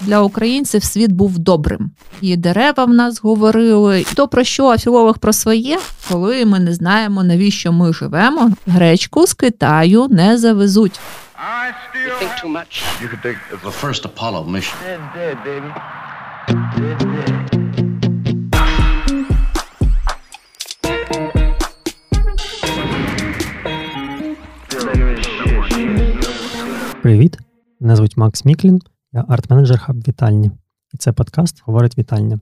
для українців світ був добрим. І дерева в нас говорили. То про що а філолог про своє, коли ми не знаємо, навіщо ми живемо, гречку з Китаю не завезуть. Привіт! Мене звуть Макс Міклін, я арт-менеджер хаб Вітальні, і це подкаст Говорить Вітальня.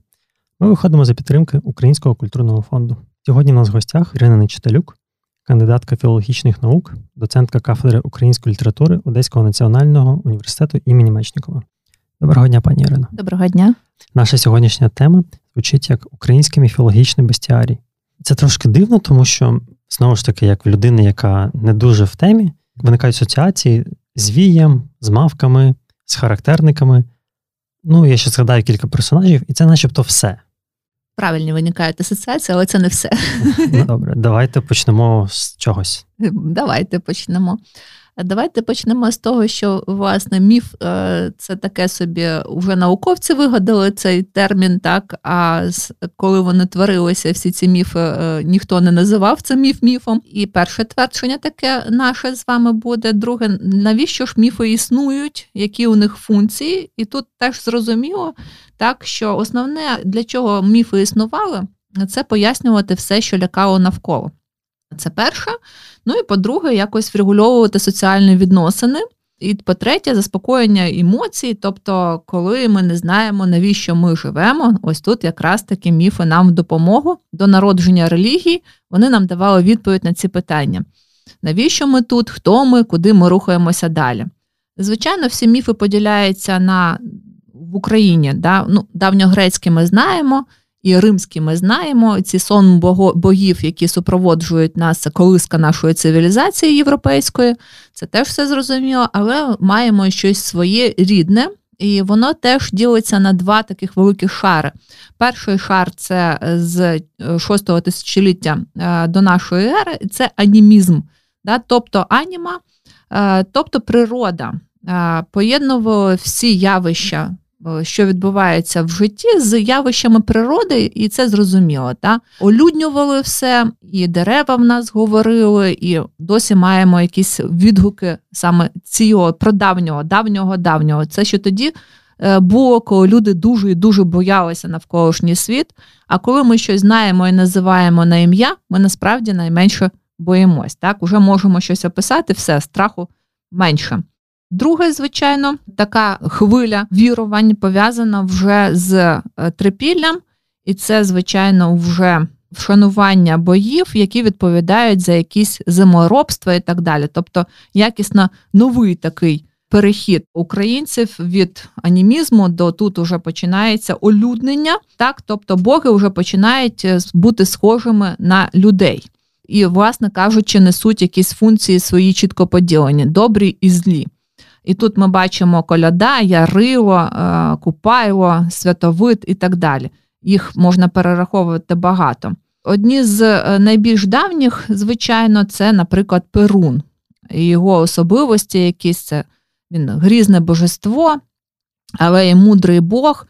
Ми виходимо за підтримки Українського культурного фонду. Сьогодні в нас в гостях Ірина Нечиталюк, кандидатка філологічних наук, доцентка кафедри української літератури Одеського національного університету імені Мечникова. Доброго дня, пані Ірина. Доброго дня. Наша сьогоднішня тема звучить як український міфологічний бестіарій. Це трошки дивно, тому що знову ж таки, як в людини, яка не дуже в темі, виникають асоціації з вієм, з мавками, з характерниками. Ну, я ще згадаю кілька персонажів, і це начебто все. Правильні виникають асоціації, але це не все. Ну, Добре, давайте почнемо з чогось. Давайте почнемо. Давайте почнемо з того, що власне міф е, це таке собі вже науковці вигадали цей термін, так а коли вони творилися, всі ці міфи е, ніхто не називав це міф міфом. І перше твердження таке наше з вами буде. Друге, навіщо ж міфи існують, які у них функції? І тут теж зрозуміло, так що основне для чого міфи існували, це пояснювати все, що лякало навколо. Це перше. Ну і по-друге, якось врегульовувати соціальні відносини. І по-третє, заспокоєння емоцій, тобто, коли ми не знаємо, навіщо ми живемо, ось тут якраз такі міфи нам в допомогу до народження релігії, вони нам давали відповідь на ці питання. Навіщо ми тут, хто ми, куди ми рухаємося далі? Звичайно, всі міфи поділяються на в Україні. Да? Ну, Давньогрецькі ми знаємо, і римські ми знаємо ці сон богів, які супроводжують нас, колиска нашої цивілізації європейської, це теж все зрозуміло, але маємо щось своє рідне. І воно теж ділиться на два таких великих шари. Перший шар це з 6 е, тисячоліття е, до нашої ери, це анімізм, да? тобто аніма, е, тобто природа. Поєднували всі явища що відбувається в житті з явищами природи, і це зрозуміло. Та? Олюднювали все, і дерева в нас говорили, і досі маємо якісь відгуки саме цього прадавнього, давнього, давнього. Це що тоді е, було, коли люди дуже і дуже боялися навколишній світ. А коли ми щось знаємо і називаємо на ім'я, ми насправді найменше боїмось. Так, Уже можемо щось описати, все, страху менше. Друге, звичайно, така хвиля вірувань пов'язана вже з е, трипіллям, і це, звичайно, вже вшанування боїв, які відповідають за якісь зиморобства і так далі. Тобто якісно новий такий перехід українців від анімізму до тут уже починається олюднення, так тобто боги вже починають е, бути схожими на людей. І, власне кажучи, несуть якісь функції свої чітко поділені, добрі і злі. І тут ми бачимо коляда, ярило, е, купайло, святовид і так далі. Їх можна перераховувати багато. Одні з е, найбільш давніх, звичайно, це, наприклад, Перун. Його особливості якісь це він грізне божество, але і мудрий Бог.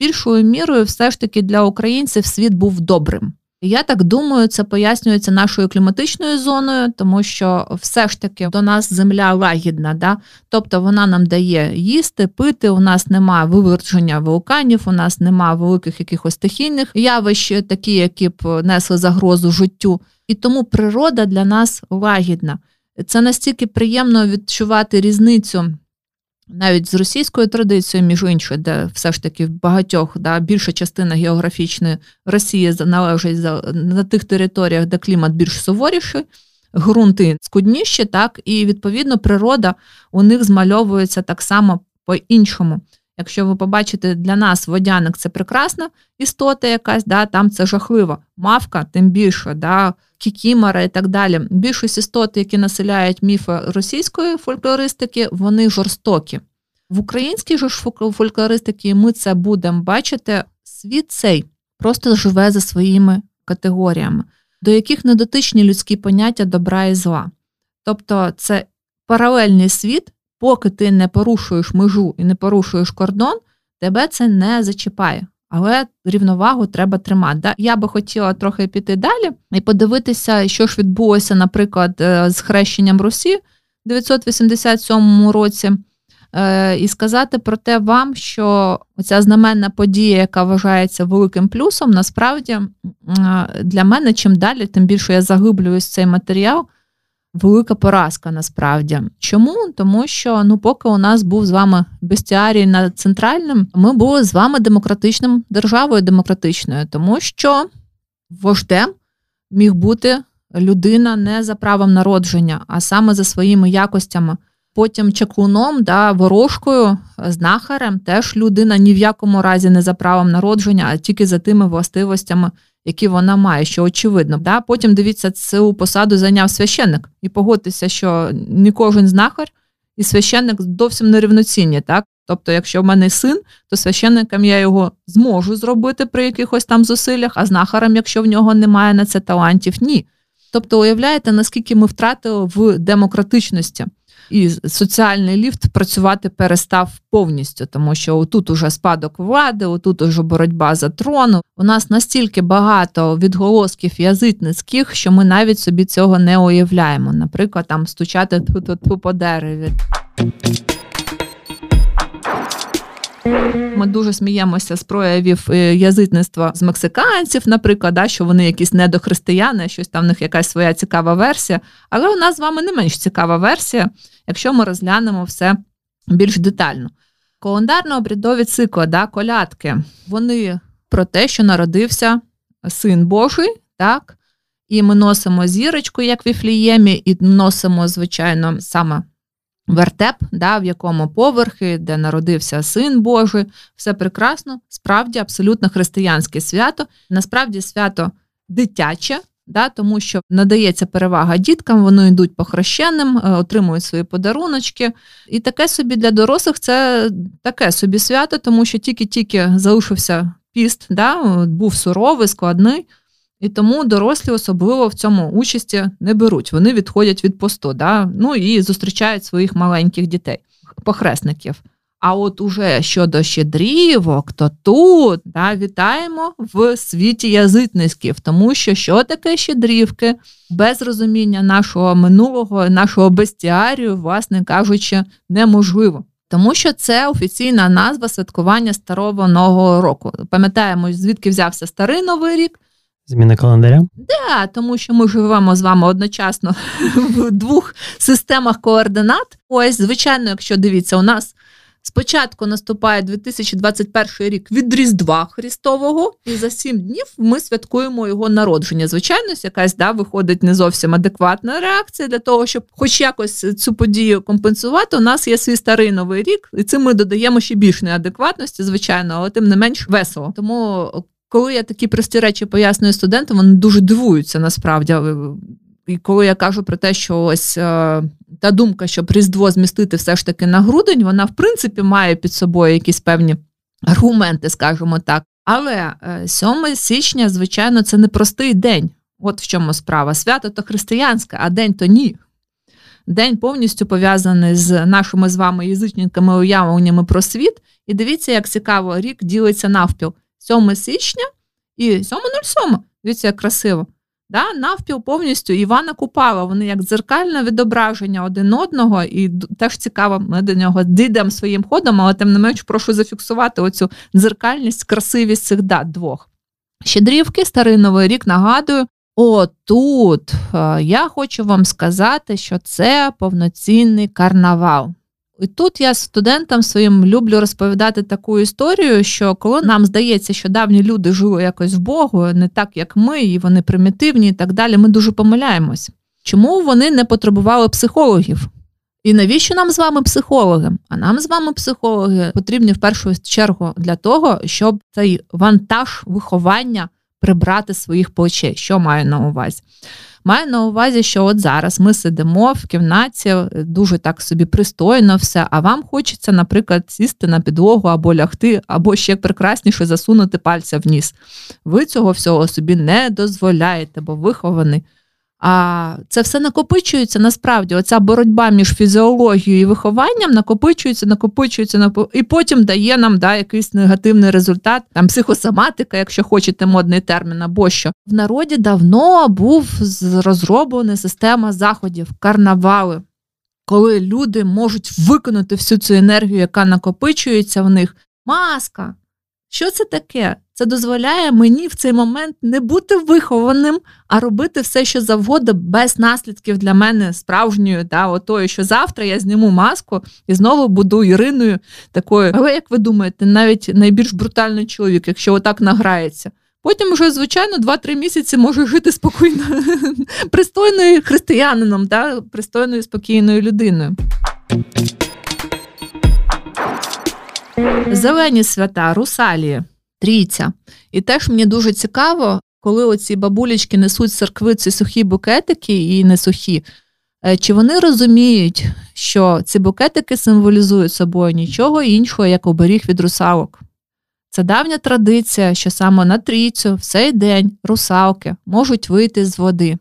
Більшою мірою, все ж таки, для українців світ був добрим. Я так думаю, це пояснюється нашою кліматичною зоною, тому що все ж таки до нас земля лагідна, да? тобто вона нам дає їсти, пити. У нас немає виверження вулканів, у нас немає великих якихось стихійних явищ, такі, які б несли загрозу життю. І тому природа для нас лагідна. Це настільки приємно відчувати різницю навіть з російською традицією, між іншим, де все ж таки в багатьох да, більша частина географічної Росії належить на тих територіях, де клімат більш суворіший, ґрунти скудніші, так, і відповідно природа у них змальовується так само по-іншому. Якщо ви побачите для нас водяник це прекрасна істота якась, да, там це жахливо. Мавка, тим більше, да, кікімора і так далі. Більшість істот, які населяють міфи російської фольклористики, вони жорстокі. В українській ж фольклористиці ми це будемо бачити. Світ цей просто живе за своїми категоріями, до яких не дотичні людські поняття добра і зла. Тобто це паралельний світ, поки ти не порушуєш межу і не порушуєш кордон, тебе це не зачіпає. Але рівновагу треба тримати. Я би хотіла трохи піти далі і подивитися, що ж відбулося, наприклад, е, з хрещенням Русі в 987 році. Е, і сказати про те вам, що ця знаменна подія, яка вважається великим плюсом, насправді для мене чим далі, тим більше я заглиблююсь в цей матеріал. Велика поразка насправді. Чому? Тому що ну, поки у нас був з вами бестіарій над центральним, ми були з вами демократичним державою демократичною, тому що вождем міг бути людина не за правом народження, а саме за своїми якостями. Потім чаклуном, да, ворожкою, знахарем теж людина ні в якому разі не за правом народження, а тільки за тими властивостями, які вона має, що очевидно. Да? Потім дивіться, цю посаду зайняв священник. І погодьтеся, що не кожен знахар і священник зовсім нерівноцінні. Так? Тобто, якщо в мене син, то священником я його зможу зробити при якихось там зусиллях, а знахарем, якщо в нього немає на це талантів, ні. Тобто, уявляєте, наскільки ми втратили в демократичності і соціальний ліфт працювати перестав повністю, тому що отут уже спадок влади, отут уже боротьба за трон. У нас настільки багато відголосків язитницьких, що ми навіть собі цього не уявляємо. Наприклад, там стучати тут по дереві. Ми дуже сміємося з проявів е, язитництва з мексиканців, наприклад, да, що вони якісь недохристияни, щось там в них якась своя цікава версія. Але у нас з вами не менш цікава версія, якщо ми розглянемо все більш детально. Календарно-обрядові цикли, да, колядки, вони про те, що народився син Божий, так, і ми носимо зірочку, як в Іфліємі, і носимо, звичайно, саме вертеп, да, в якому поверхи, де народився син Божий, все прекрасно, справді абсолютно християнське свято. Насправді свято дитяче, да, тому що надається перевага діткам, вони йдуть по хрещеним, е, отримують свої подаруночки. І таке собі для дорослих це таке собі свято, тому що тільки-тільки залишився піст, да, був суровий, складний. І тому дорослі особливо в цьому участі не беруть. Вони відходять від посту, да? ну і зустрічають своїх маленьких дітей, похресників. А от уже щодо щедрівок, то тут да, вітаємо в світі язитницьків, тому що що таке щедрівки без розуміння нашого минулого, нашого бестіарію, власне кажучи, неможливо. Тому що це офіційна назва святкування старого нового року. Пам'ятаємо, звідки взявся старий новий рік. Зміна календаря? Да, тому що ми живемо з вами одночасно в двох системах координат. Ось, звичайно, якщо дивіться, у нас спочатку наступає 2021 рік від Різдва Христового, і за сім днів ми святкуємо його народження. Звичайно, якась да, виходить не зовсім адекватна реакція для того, щоб хоч якось цю подію компенсувати. У нас є свій старий новий рік, і цим ми додаємо ще більш неадекватності, звичайно, але тим не менш весело. Тому коли я такі прості речі пояснюю студентам, вони дуже дивуються насправді. І коли я кажу про те, що ось е, та думка, щоб Різдво змістити все ж таки на грудень, вона в принципі має під собою якісь певні аргументи, скажімо так. Але 7 е, січня, звичайно, це не простий день. От в чому справа. Свято то християнське, а день то ні. День повністю пов'язаний з нашими з вами язичниками уявленнями про світ. І дивіться, як цікаво, рік ділиться навпіл. 7 січня і 7.07. Дивіться, як красиво. Да? Навпіл повністю Івана Купала. Вони як дзеркальне відображення один одного, і теж цікаво, ми до нього дійдемо своїм ходом, але тим не менш прошу зафіксувати оцю дзеркальність, красивість цих дат двох. Щедрівки, старий новий рік, нагадую. О, тут е, я хочу вам сказати, що це повноцінний карнавал. І тут я студентам своїм люблю розповідати таку історію, що коли нам здається, що давні люди жили якось в Богу, не так як ми, і вони примітивні, і так далі, ми дуже помиляємось. Чому вони не потребували психологів? І навіщо нам з вами психологи? А нам з вами психологи потрібні в першу чергу для того, щоб цей вантаж виховання прибрати своїх плечей. Що маю на увазі? Маю на увазі, що от зараз ми сидимо в кімнаті, е, дуже так собі пристойно все, а вам хочеться, наприклад, сісти на підлогу або лягти, або ще прекрасніше засунути пальця в ніс. Ви цього всього собі не дозволяєте, бо вихований. А це все накопичується насправді. Оця боротьба між фізіологією і вихованням накопичується, накопичується, і потім дає нам да, якийсь негативний результат. Там психосоматика, якщо хочете модний термін, або що в народі давно був розроблена система заходів, карнавали, коли люди можуть виконати всю цю енергію, яка накопичується в них. Маска. Що це таке? Це дозволяє мені в цей момент не бути вихованим, а робити все, що завгодно, без наслідків для мене справжньою, да, отою, що завтра я зніму маску і знову буду Іриною такою. Але як ви думаєте, навіть найбільш брутальний чоловік, якщо отак награється, потім вже, звичайно, 2-3 місяці може жити спокійно, пристойною християнином, да, пристойною спокійною людиною. Зелені свята, русалії трійця. І теж мені дуже цікаво, коли оці бабулечки несуть з церкви ці сухі букетики і не сухі, е, чи вони розуміють, що ці букетики символізують собою нічого іншого, як оберіг від русалок. Це давня традиція, що саме на трійцю в цей день русалки можуть вийти з води,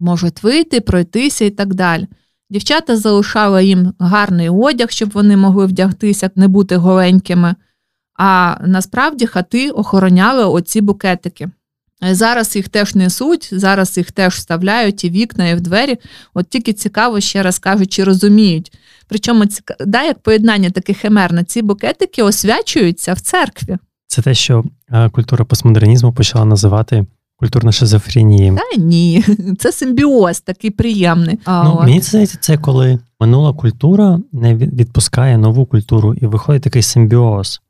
можуть вийти, пройтися і так далі. Дівчата залишали їм гарний одяг, щоб вони могли вдягтися, не бути голенькими. А насправді хати охороняли оці букетики. Е, зараз їх теж несуть, зараз їх теж вставляють і вікна, і в двері. От тільки цікаво, ще раз кажуть, чи розуміють. Причому да, як поєднання таких химерне, ці букетики освячуються в церкві. Це те, що е, культура постмодернізму почала називати культурна шизофренія. Та ні, це симбіоз такий приємний. А, ну, от. Мені здається, це коли минула культура не відпускає нову культуру, і виходить такий симбіоз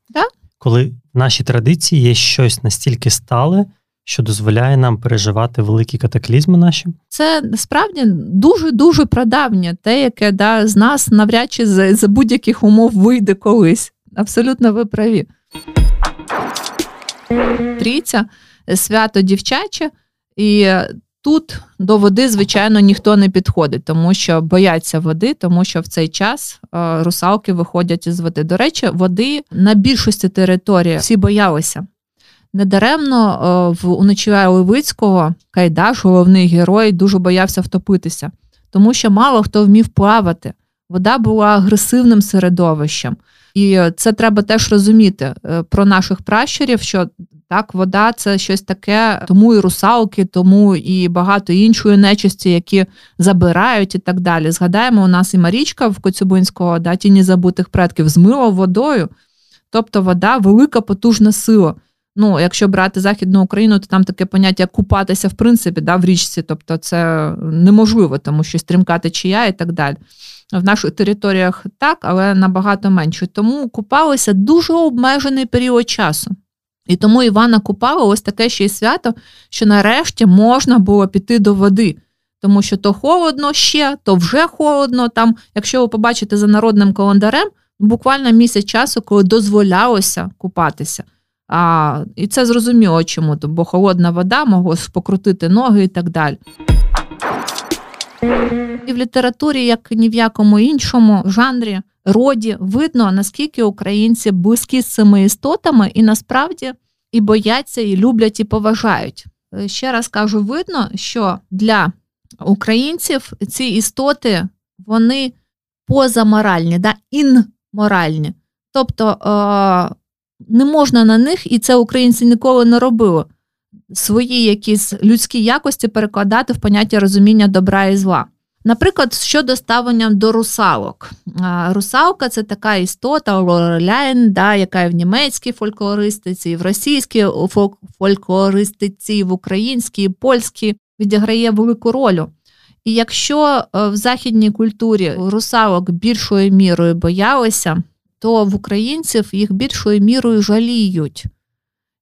коли в нашій традиції є щось настільки стале, що дозволяє нам переживати великі катаклізми наші. Це насправді дуже дуже прадавнє, те, яке да, з нас навряд чи за, за будь-яких умов вийде колись. Абсолютно ви праві. Трійця свято дівчаче, і Тут до води, звичайно, ніхто не підходить, тому що бояться води, тому що в цей час е, русалки виходять із води. До речі, води на більшості території всі боялися. Недаремно е, в Уночія Левицького Кайдаш, головний герой, дуже боявся втопитися, тому що мало хто вмів плавати. Вода була агресивним середовищем. І це треба теж розуміти е, про наших пращурів, що так, вода це щось таке, тому і русалки, тому і багато іншої нечисті, які забирають і так далі. Згадаємо, у нас і Марічка в Коцюбинського да, тіні забутих предків змила водою. Тобто вода велика потужна сила. Ну, якщо брати Західну Україну, то там таке поняття купатися в принципі да, в річці, тобто це неможливо, тому що стрімка течія і так далі. В наших територіях так, але набагато менше. Тому купалися дуже обмежений період часу. І тому Івана Купала ось таке ще й свято, що нарешті можна було піти до води. Тому що то холодно ще, то вже холодно. Там, Якщо ви побачите за народним календарем, буквально місяць часу, коли дозволялося купатися. А, І це зрозуміло чому, бо холодна вода могла покрутити ноги і так далі. І в літературі, як ні в якому іншому жанрі, роді видно, наскільки українці близькі з цими істотами, і насправді і бояться, і люблять, і поважають. Е, ще раз кажу, видно, що для українців ці істоти вони позаморальні, да, інморальні. Тобто е, не можна на них, і це українці ніколи не робили. Свої якісь людські якості перекладати в поняття розуміння добра і зла. Наприклад, щодо ставлення до русалок. Русалка це така істота, Лореляйн, да, яка і в німецькій фольклористиці, і в російській фольклористиці, і в українській, і польській відіграє велику роль. І якщо е, в західній культурі русалок більшою мірою боялися, то в українців їх більшою мірою жаліють.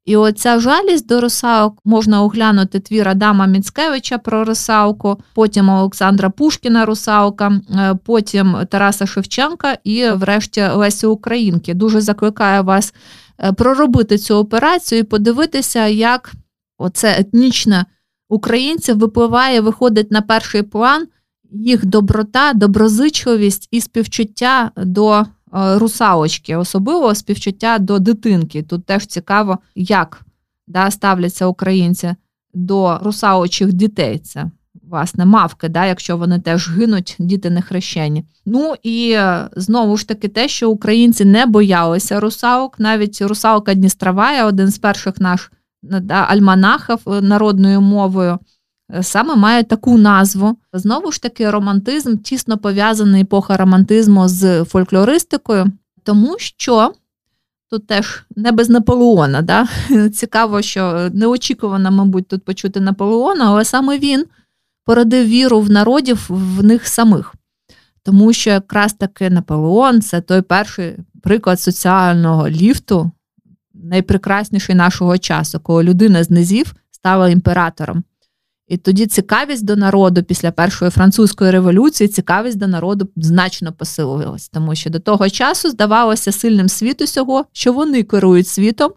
І оця жалість до русалок можна оглянути твір Адама Міцкевича про русалку, потім Олександра Пушкіна русалка, е, потім Тараса Шевченка і, врешті, Лесі Українки. Дуже закликаю вас е, проробити цю операцію і подивитися, як оце етнічне українців випливає, виходить на перший план їх доброта, доброзичливість і співчуття до русалочки, особливо співчуття до дитинки. Тут теж цікаво, як да, ставляться українці до русалочих дітей. Це власне мавки, да, якщо вони теж гинуть, діти не хрещені. Ну і е, знову ж таки, те, що українці не боялися русалок, навіть русалка Дністровая, один з перших наш да, альманахів е, народною мовою. Е, саме має таку назву. Знову ж таки, романтизм тісно пов'язаний епоха романтизму з фольклористикою, тому що тут теж не без Наполеона. Да? Цікаво, що неочікувано, мабуть, тут почути Наполеона, але саме він породив віру в народів в них самих. Тому що якраз таки Наполеон це той перший приклад соціального ліфту, найпрекрасніший нашого часу, коли людина з низів стала імператором. І тоді цікавість до народу після першої французької революції, цікавість до народу значно посилилась, тому що до того часу здавалося сильним світ усього, що вони керують світом,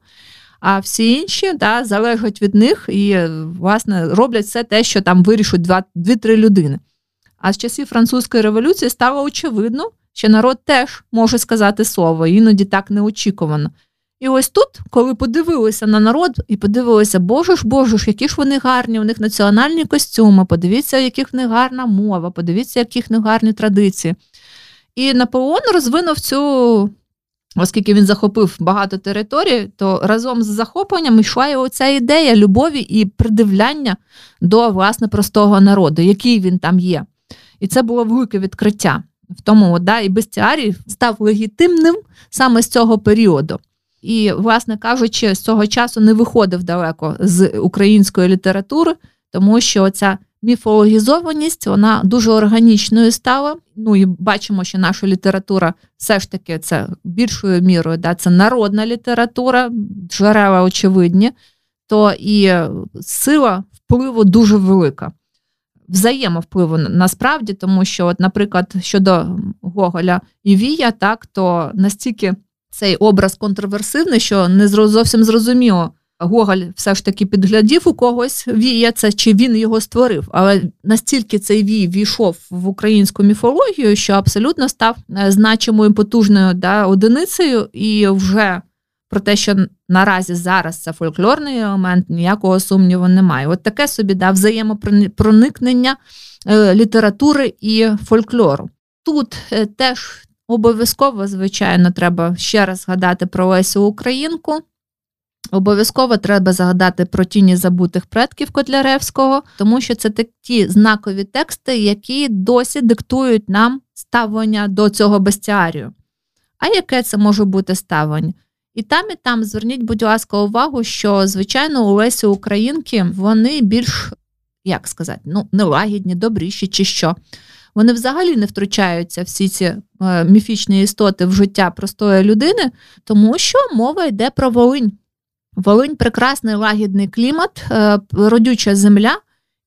а всі інші да, залежать від них і, власне, роблять все те, що там вирішують дві-три людини. А з часів французької революції стало очевидно, що народ теж може сказати слово, іноді так неочікувано. І ось тут, коли подивилися на народ і подивилися, боже ж, боже ж, які ж вони гарні, у них національні костюми, подивіться, яких в них гарна мова, подивіться, які в них гарні традиції. І Наполеон розвинув цю, оскільки він захопив багато територій, то разом з захопленням йшла і оця ідея любові і придивляння до власне простого народу, який він там є. І це було велике відкриття. В тому да, і бестіарій став легітимним саме з цього періоду. І, власне кажучи, з цього часу не виходив далеко з української літератури, тому що ця міфологізованість вона дуже органічною стала. Ну і бачимо, що наша література все ж таки це більшою мірою, да, це народна література, джерела очевидні, то і сила впливу дуже велика. Взаємовпливу насправді, тому що, от, наприклад, щодо Гоголя і Вія, так то настільки цей образ контроверсивний, що не зовсім зрозуміло. Гоголь все ж таки підглядів у когось вія це, чи він його створив. Але настільки цей вій війшов в українську міфологію, що абсолютно став е, значимою потужною да, одиницею, і вже про те, що наразі зараз це фольклорний елемент, ніякого сумніву немає. От таке собі да, взаємопроникнення е, літератури і фольклору. Тут е, теж Обов'язково, звичайно, треба ще раз згадати про Лесю Українку. Обов'язково треба згадати про тіні забутих предків Котляревського, тому що це такі знакові тексти, які досі диктують нам ставлення до цього бестіарію. А яке це може бути ставлення? І там, і там зверніть, будь ласка, увагу, що, звичайно, у Лесі Українки вони більш, як сказати, ну, нелагідні, добріші чи що. Вони взагалі не втручаються всі ці е, міфічні істоти в життя простої людини, тому що мова йде про Волинь. Волинь прекрасний лагідний клімат, е, родюча земля.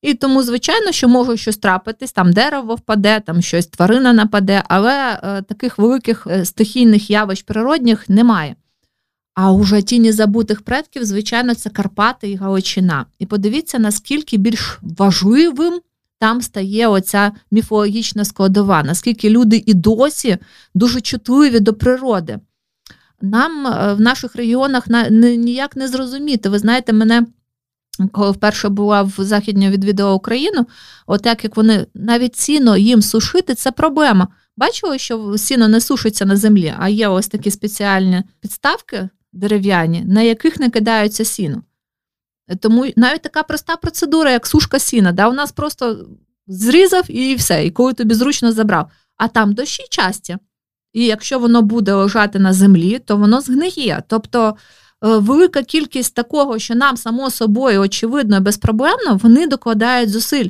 І тому, звичайно, що може щось трапитись, там дерево впаде, там щось тварина нападе, але е, таких великих стихійних явищ природних немає. А уже тіні забутих предків, звичайно, це Карпати і Галичина. І подивіться, наскільки більш важливим там стає оця міфологічна складова, наскільки люди і досі дуже чутливі до природи. Нам е, в наших регіонах ніяк не зрозуміти. Ви знаєте, мене. Коли вперше була в Західній відвідала Україну, от так як вони навіть сіно їм сушити, це проблема. Бачили, що сіно не сушиться на землі, а є ось такі спеціальні підставки дерев'яні, на яких не кидаються сіно. Тому навіть така проста процедура, як сушка сіна, да, у нас просто зрізав і все, і коли тобі зручно забрав. А там дощі часті. І якщо воно буде лежати на землі, то воно згниє. Тобто е, велика кількість такого, що нам само собою, очевидно, безпроблемно, вони докладають зусиль.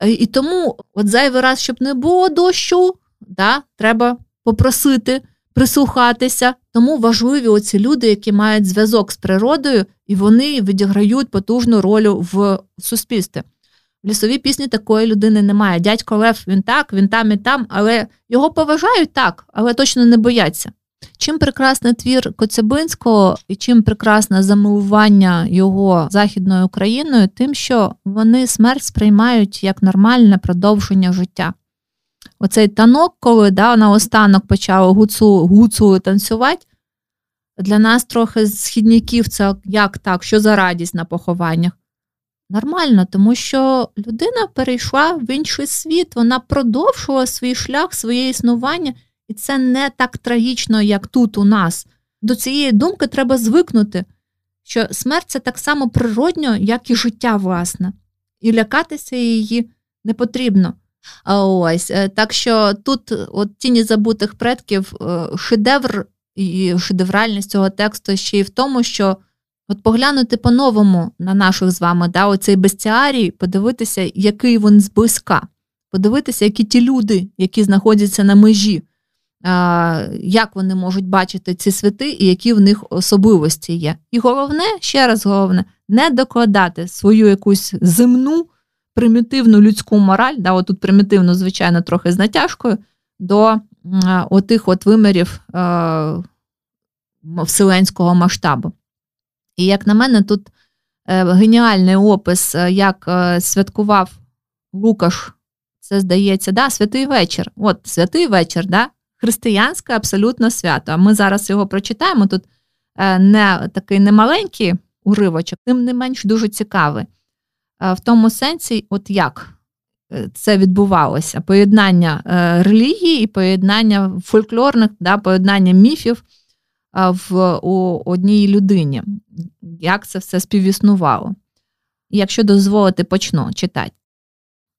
Е, і тому, от зайвий раз, щоб не було дощу, да, треба попросити прислухатися. Тому важливі оці люди, які мають зв'язок з природою, і вони відіграють потужну роль в суспільстві. В лісовій пісні такої людини немає. Дядько Лев він так, він там і там, але його поважають так, але точно не бояться. Чим прекрасний твір Коцебинського і чим прекрасне замилування його західною Україною, тим, що вони смерть сприймають як нормальне продовження життя оцей танок, коли да, наостанок почав гуцу, гуцу танцювати. Для нас трохи східняків це як так, що за радість на похованнях. нормально, тому що людина перейшла в інший світ, вона продовжувала свій шлях, своє існування, і це не так трагічно, як тут у нас. До цієї думки треба звикнути, що смерть це так само природньо, як і життя, власне, і лякатися її не потрібно. А ось е, так що тут, от тіні забутих предків, е, шедевр і шедевральність цього тексту ще й в тому, що от поглянути по-новому на наших з вами, да, оцей бестіарій, подивитися, який він зблизька, подивитися, які ті люди, які знаходяться на межі, як вони можуть бачити ці святи і які в них особливості є. І головне, ще раз головне, не докладати свою якусь земну примітивну людську мораль, да, отут примітивно, звичайно, трохи з натяжкою, до отих от вимірів вселенського масштабу. І, як на мене, тут е, геніальний опис, е, як е, святкував Лукаш, це здається, да, святий вечір. От святий вечір, да, християнське абсолютно свято. А ми зараз його прочитаємо. Тут не такий немаленький уривочок, тим не менш дуже цікавий. В тому сенсі, от як це відбувалося: поєднання релігії і поєднання фольклорних, да, поєднання міфів в у одній людині, як це все співіснувало. Якщо дозволити, почну читати.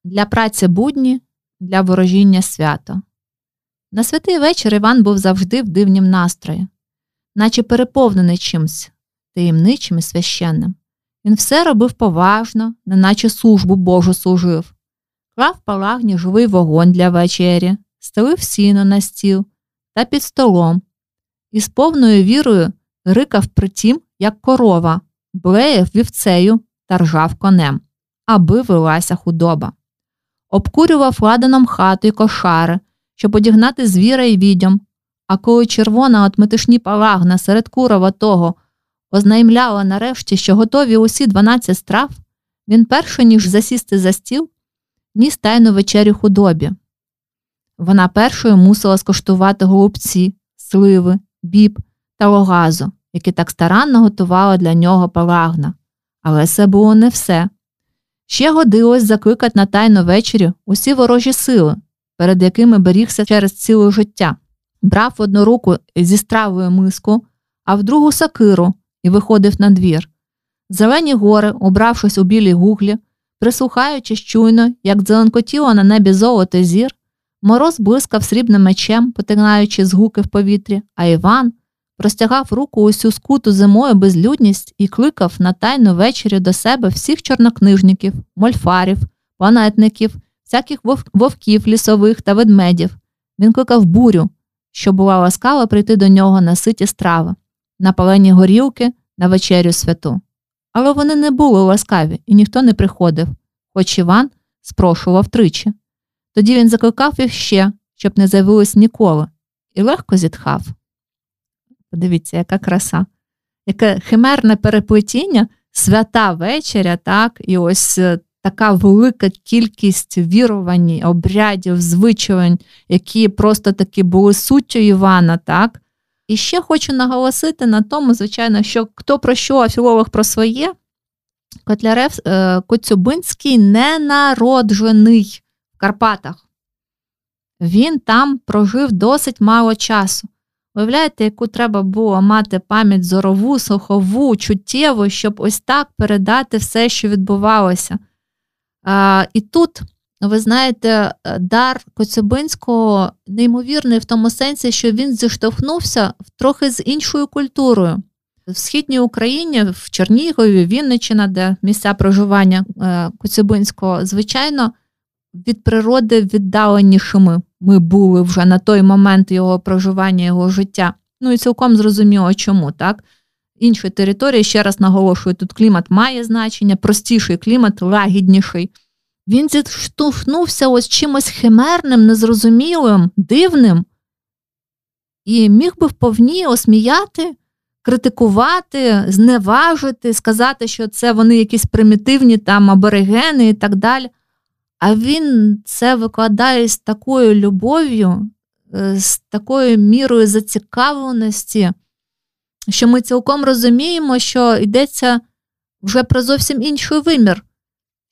Для праці будні, для ворожіння свято. На святий вечір Іван був завжди в дивнім настрої, наче переповнений чимсь таємничим і священним. Він все робив поважно, неначе службу Божу служив, клав палагні живий вогонь для вечері, стелив сіно на стіл та під столом, і з повною вірою рикав при тім, як корова, блеяв вівцею та ржав конем, аби велася худоба. Обкурював ладаном хату й кошари, щоб одігнати звіра й відьом, а коли червона от метишні палагна серед курова того ознаймляла нарешті, що готові усі дванадцять страв, він перше, ніж засісти за стіл, ніс тайну вечерю худобі. Вона першою мусила скуштувати голубці, сливи, біб та логазу, які так старанно готувала для нього палагна. Але це було не все. Ще годилось закликати на тайну вечерю усі ворожі сили, перед якими берігся через ціле життя, брав в одну руку зі стравою миску, а в другу сакиру і виходив на двір. Зелені гори, убравшись у білій гуглі, прислухаючись чуйно, як дзеленкотіло на небі золоте зір, Мороз блискав срібним мечем, потинаючи з гуки в повітрі, а Іван простягав руку усю скуту зимою безлюдність і кликав на тайну вечері до себе всіх чорнокнижників, мольфарів, планетників, всяких вовків лісових та ведмедів. Він кликав бурю, що була ласкава прийти до нього на ситі страви, на палені горілки, на вечерю святу. Але вони не були ласкаві, і ніхто не приходив, хоч Іван спрошував тричі. Тоді він закликав їх ще, щоб не з'явилось ніколи, і легко зітхав. Подивіться, яка краса, яке химерне переплетіння, свята вечеря, так, і ось е, така велика кількість вірувань, обрядів, звичувань, які просто таки були суттю Івана. так. І ще хочу наголосити на тому, звичайно, що хто про що, а філолог про своє, Котлярев е, Коцюбинський не народжений Карпатах. Він там прожив досить мало часу. Уявляєте, яку треба було мати пам'ять зорову, слухову, чуттєву, щоб ось так передати все, що відбувалося. А, І тут, ви знаєте, дар Коцюбинського неймовірний в тому сенсі, що він зіштовхнувся трохи з іншою культурою. В східній Україні, в Чернігові, Вінниччина, де місця проживання е, Коцюбинського, звичайно, від природи віддаленішими ми були вже на той момент його проживання, його життя. Ну і цілком зрозуміло, чому так. Інші території, ще раз наголошую, тут клімат має значення, простіший клімат, лагідніший. Він зіштовхнувся ось чимось химерним, незрозумілим, дивним, і міг би вповні осміяти, критикувати, зневажити, сказати, що це вони якісь примітивні там аборигени і так далі. А він це викладає з такою любов'ю, е, з такою мірою зацікавленості, що ми цілком розуміємо, що йдеться вже про зовсім інший вимір.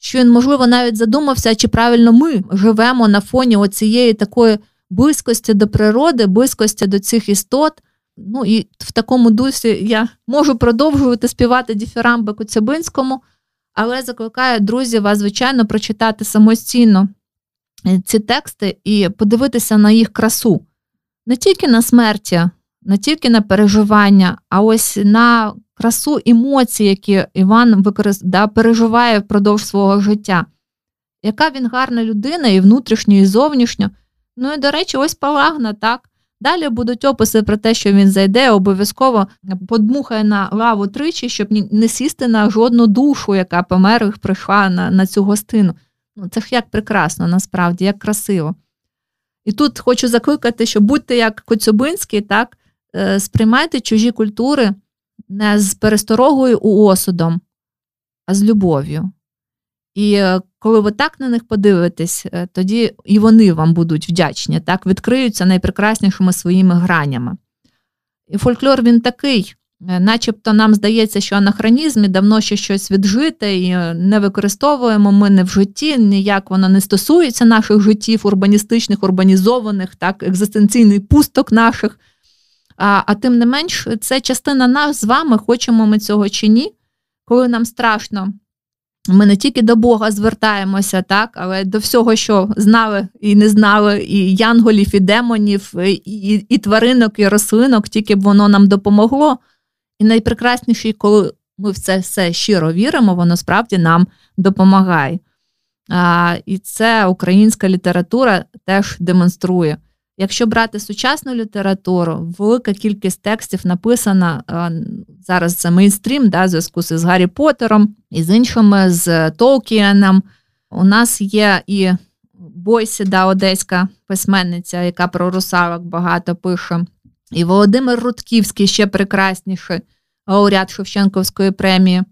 що він, можливо, навіть задумався, чи правильно ми живемо на фоні оцієї такої близькості до природи, близькості до цих істот. Ну і в такому дусі я можу продовжувати співати діфірамби Коцюбинському, але закликаю друзів вас, звичайно, прочитати самостійно е, ці тексти і подивитися на їх красу. Не тільки на смерті, не тільки на переживання, а ось на красу емоцій, які Іван використ... да, переживає впродовж свого життя. Яка він гарна людина, і внутрішньо, і зовнішньо. Ну і, до речі, ось Палагна, так. Далі будуть описи про те, що він зайде, обов'язково подмухає на лаву тричі, щоб не сісти на жодну душу, яка помер і прийшла на на цю гостину. Ну, Це ж як прекрасно, насправді, як красиво. І тут хочу закликати, що будьте як Коцюбинський, так, е, сприймайте чужі культури не з пересторогою у осудом, а з любов'ю. І е, коли ви так на них подивитесь, е, тоді і вони вам будуть вдячні, так відкриються найпрекраснішими своїми гранями. І фольклор він такий, е, начебто нам здається, що анахронізм і давно ще щось віджите і не використовуємо ми не в житті, ніяк воно не стосується наших життів, урбаністичних, урбанізованих, так, екзистенційний пусток наших. А а тим не менш, це частина нас з вами, хочемо ми цього чи ні, коли нам страшно. Ми не тільки до Бога звертаємося, так, але до всього, що знали і не знали, і янголів, і демонів, і, і, тваринок, і рослинок, тільки б воно нам допомогло. І найпрекрасніше, коли ми в це все щиро віримо, воно справді нам допомагає. А, І це українська література теж демонструє. Якщо брати сучасну літературу, велика кількість текстів написана зараз це мейнстрім, да, в зв'язку з Гаррі Поттером і з іншими, з Толкіеном. У нас є і Бойсі, да, одеська письменниця, яка про русалок багато пише. І Володимир Рудківський ще прекрасніший лауреат Шевченковської премії,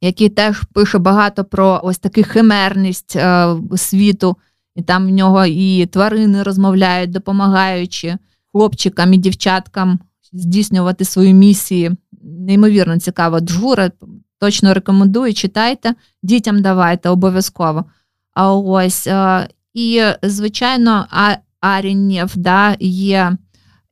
який теж пише багато про ось таку химерність е, світу і там в нього і тварини розмовляють, допомагаючи хлопчикам і дівчаткам здійснювати свої місії. Неймовірно цікава джура. Точно рекомендую, читайте, дітям давайте обов'язково. А ось е, і, звичайно, Арінєв да, є.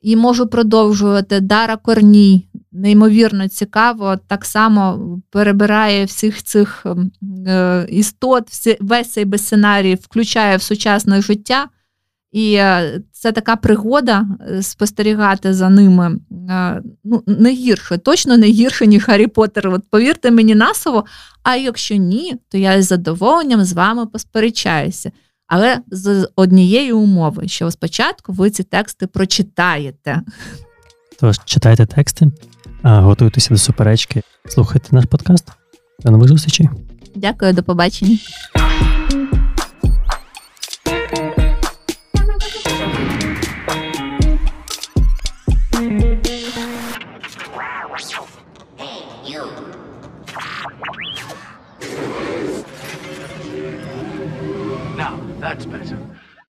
І можу продовжувати Дара Корній, неймовірно цікаво, так само перебирає всіх цих ем, е, істот, весь цей сценарій включає в сучасне життя. І е, це така пригода е, спостерігати за ними. Ну, не гірше, точно не гірше, ніж Гаррі Поттер. От повірте мені насово. А якщо ні, то я з задоволенням з вами посперечаюся. Але з однієї умови, що спочатку ви ці тексти прочитаєте. Тож читайте тексти, готуйтеся до суперечки, слухайте наш подкаст. До нових зустрічей. Дякую, до побачення. Now, that's better.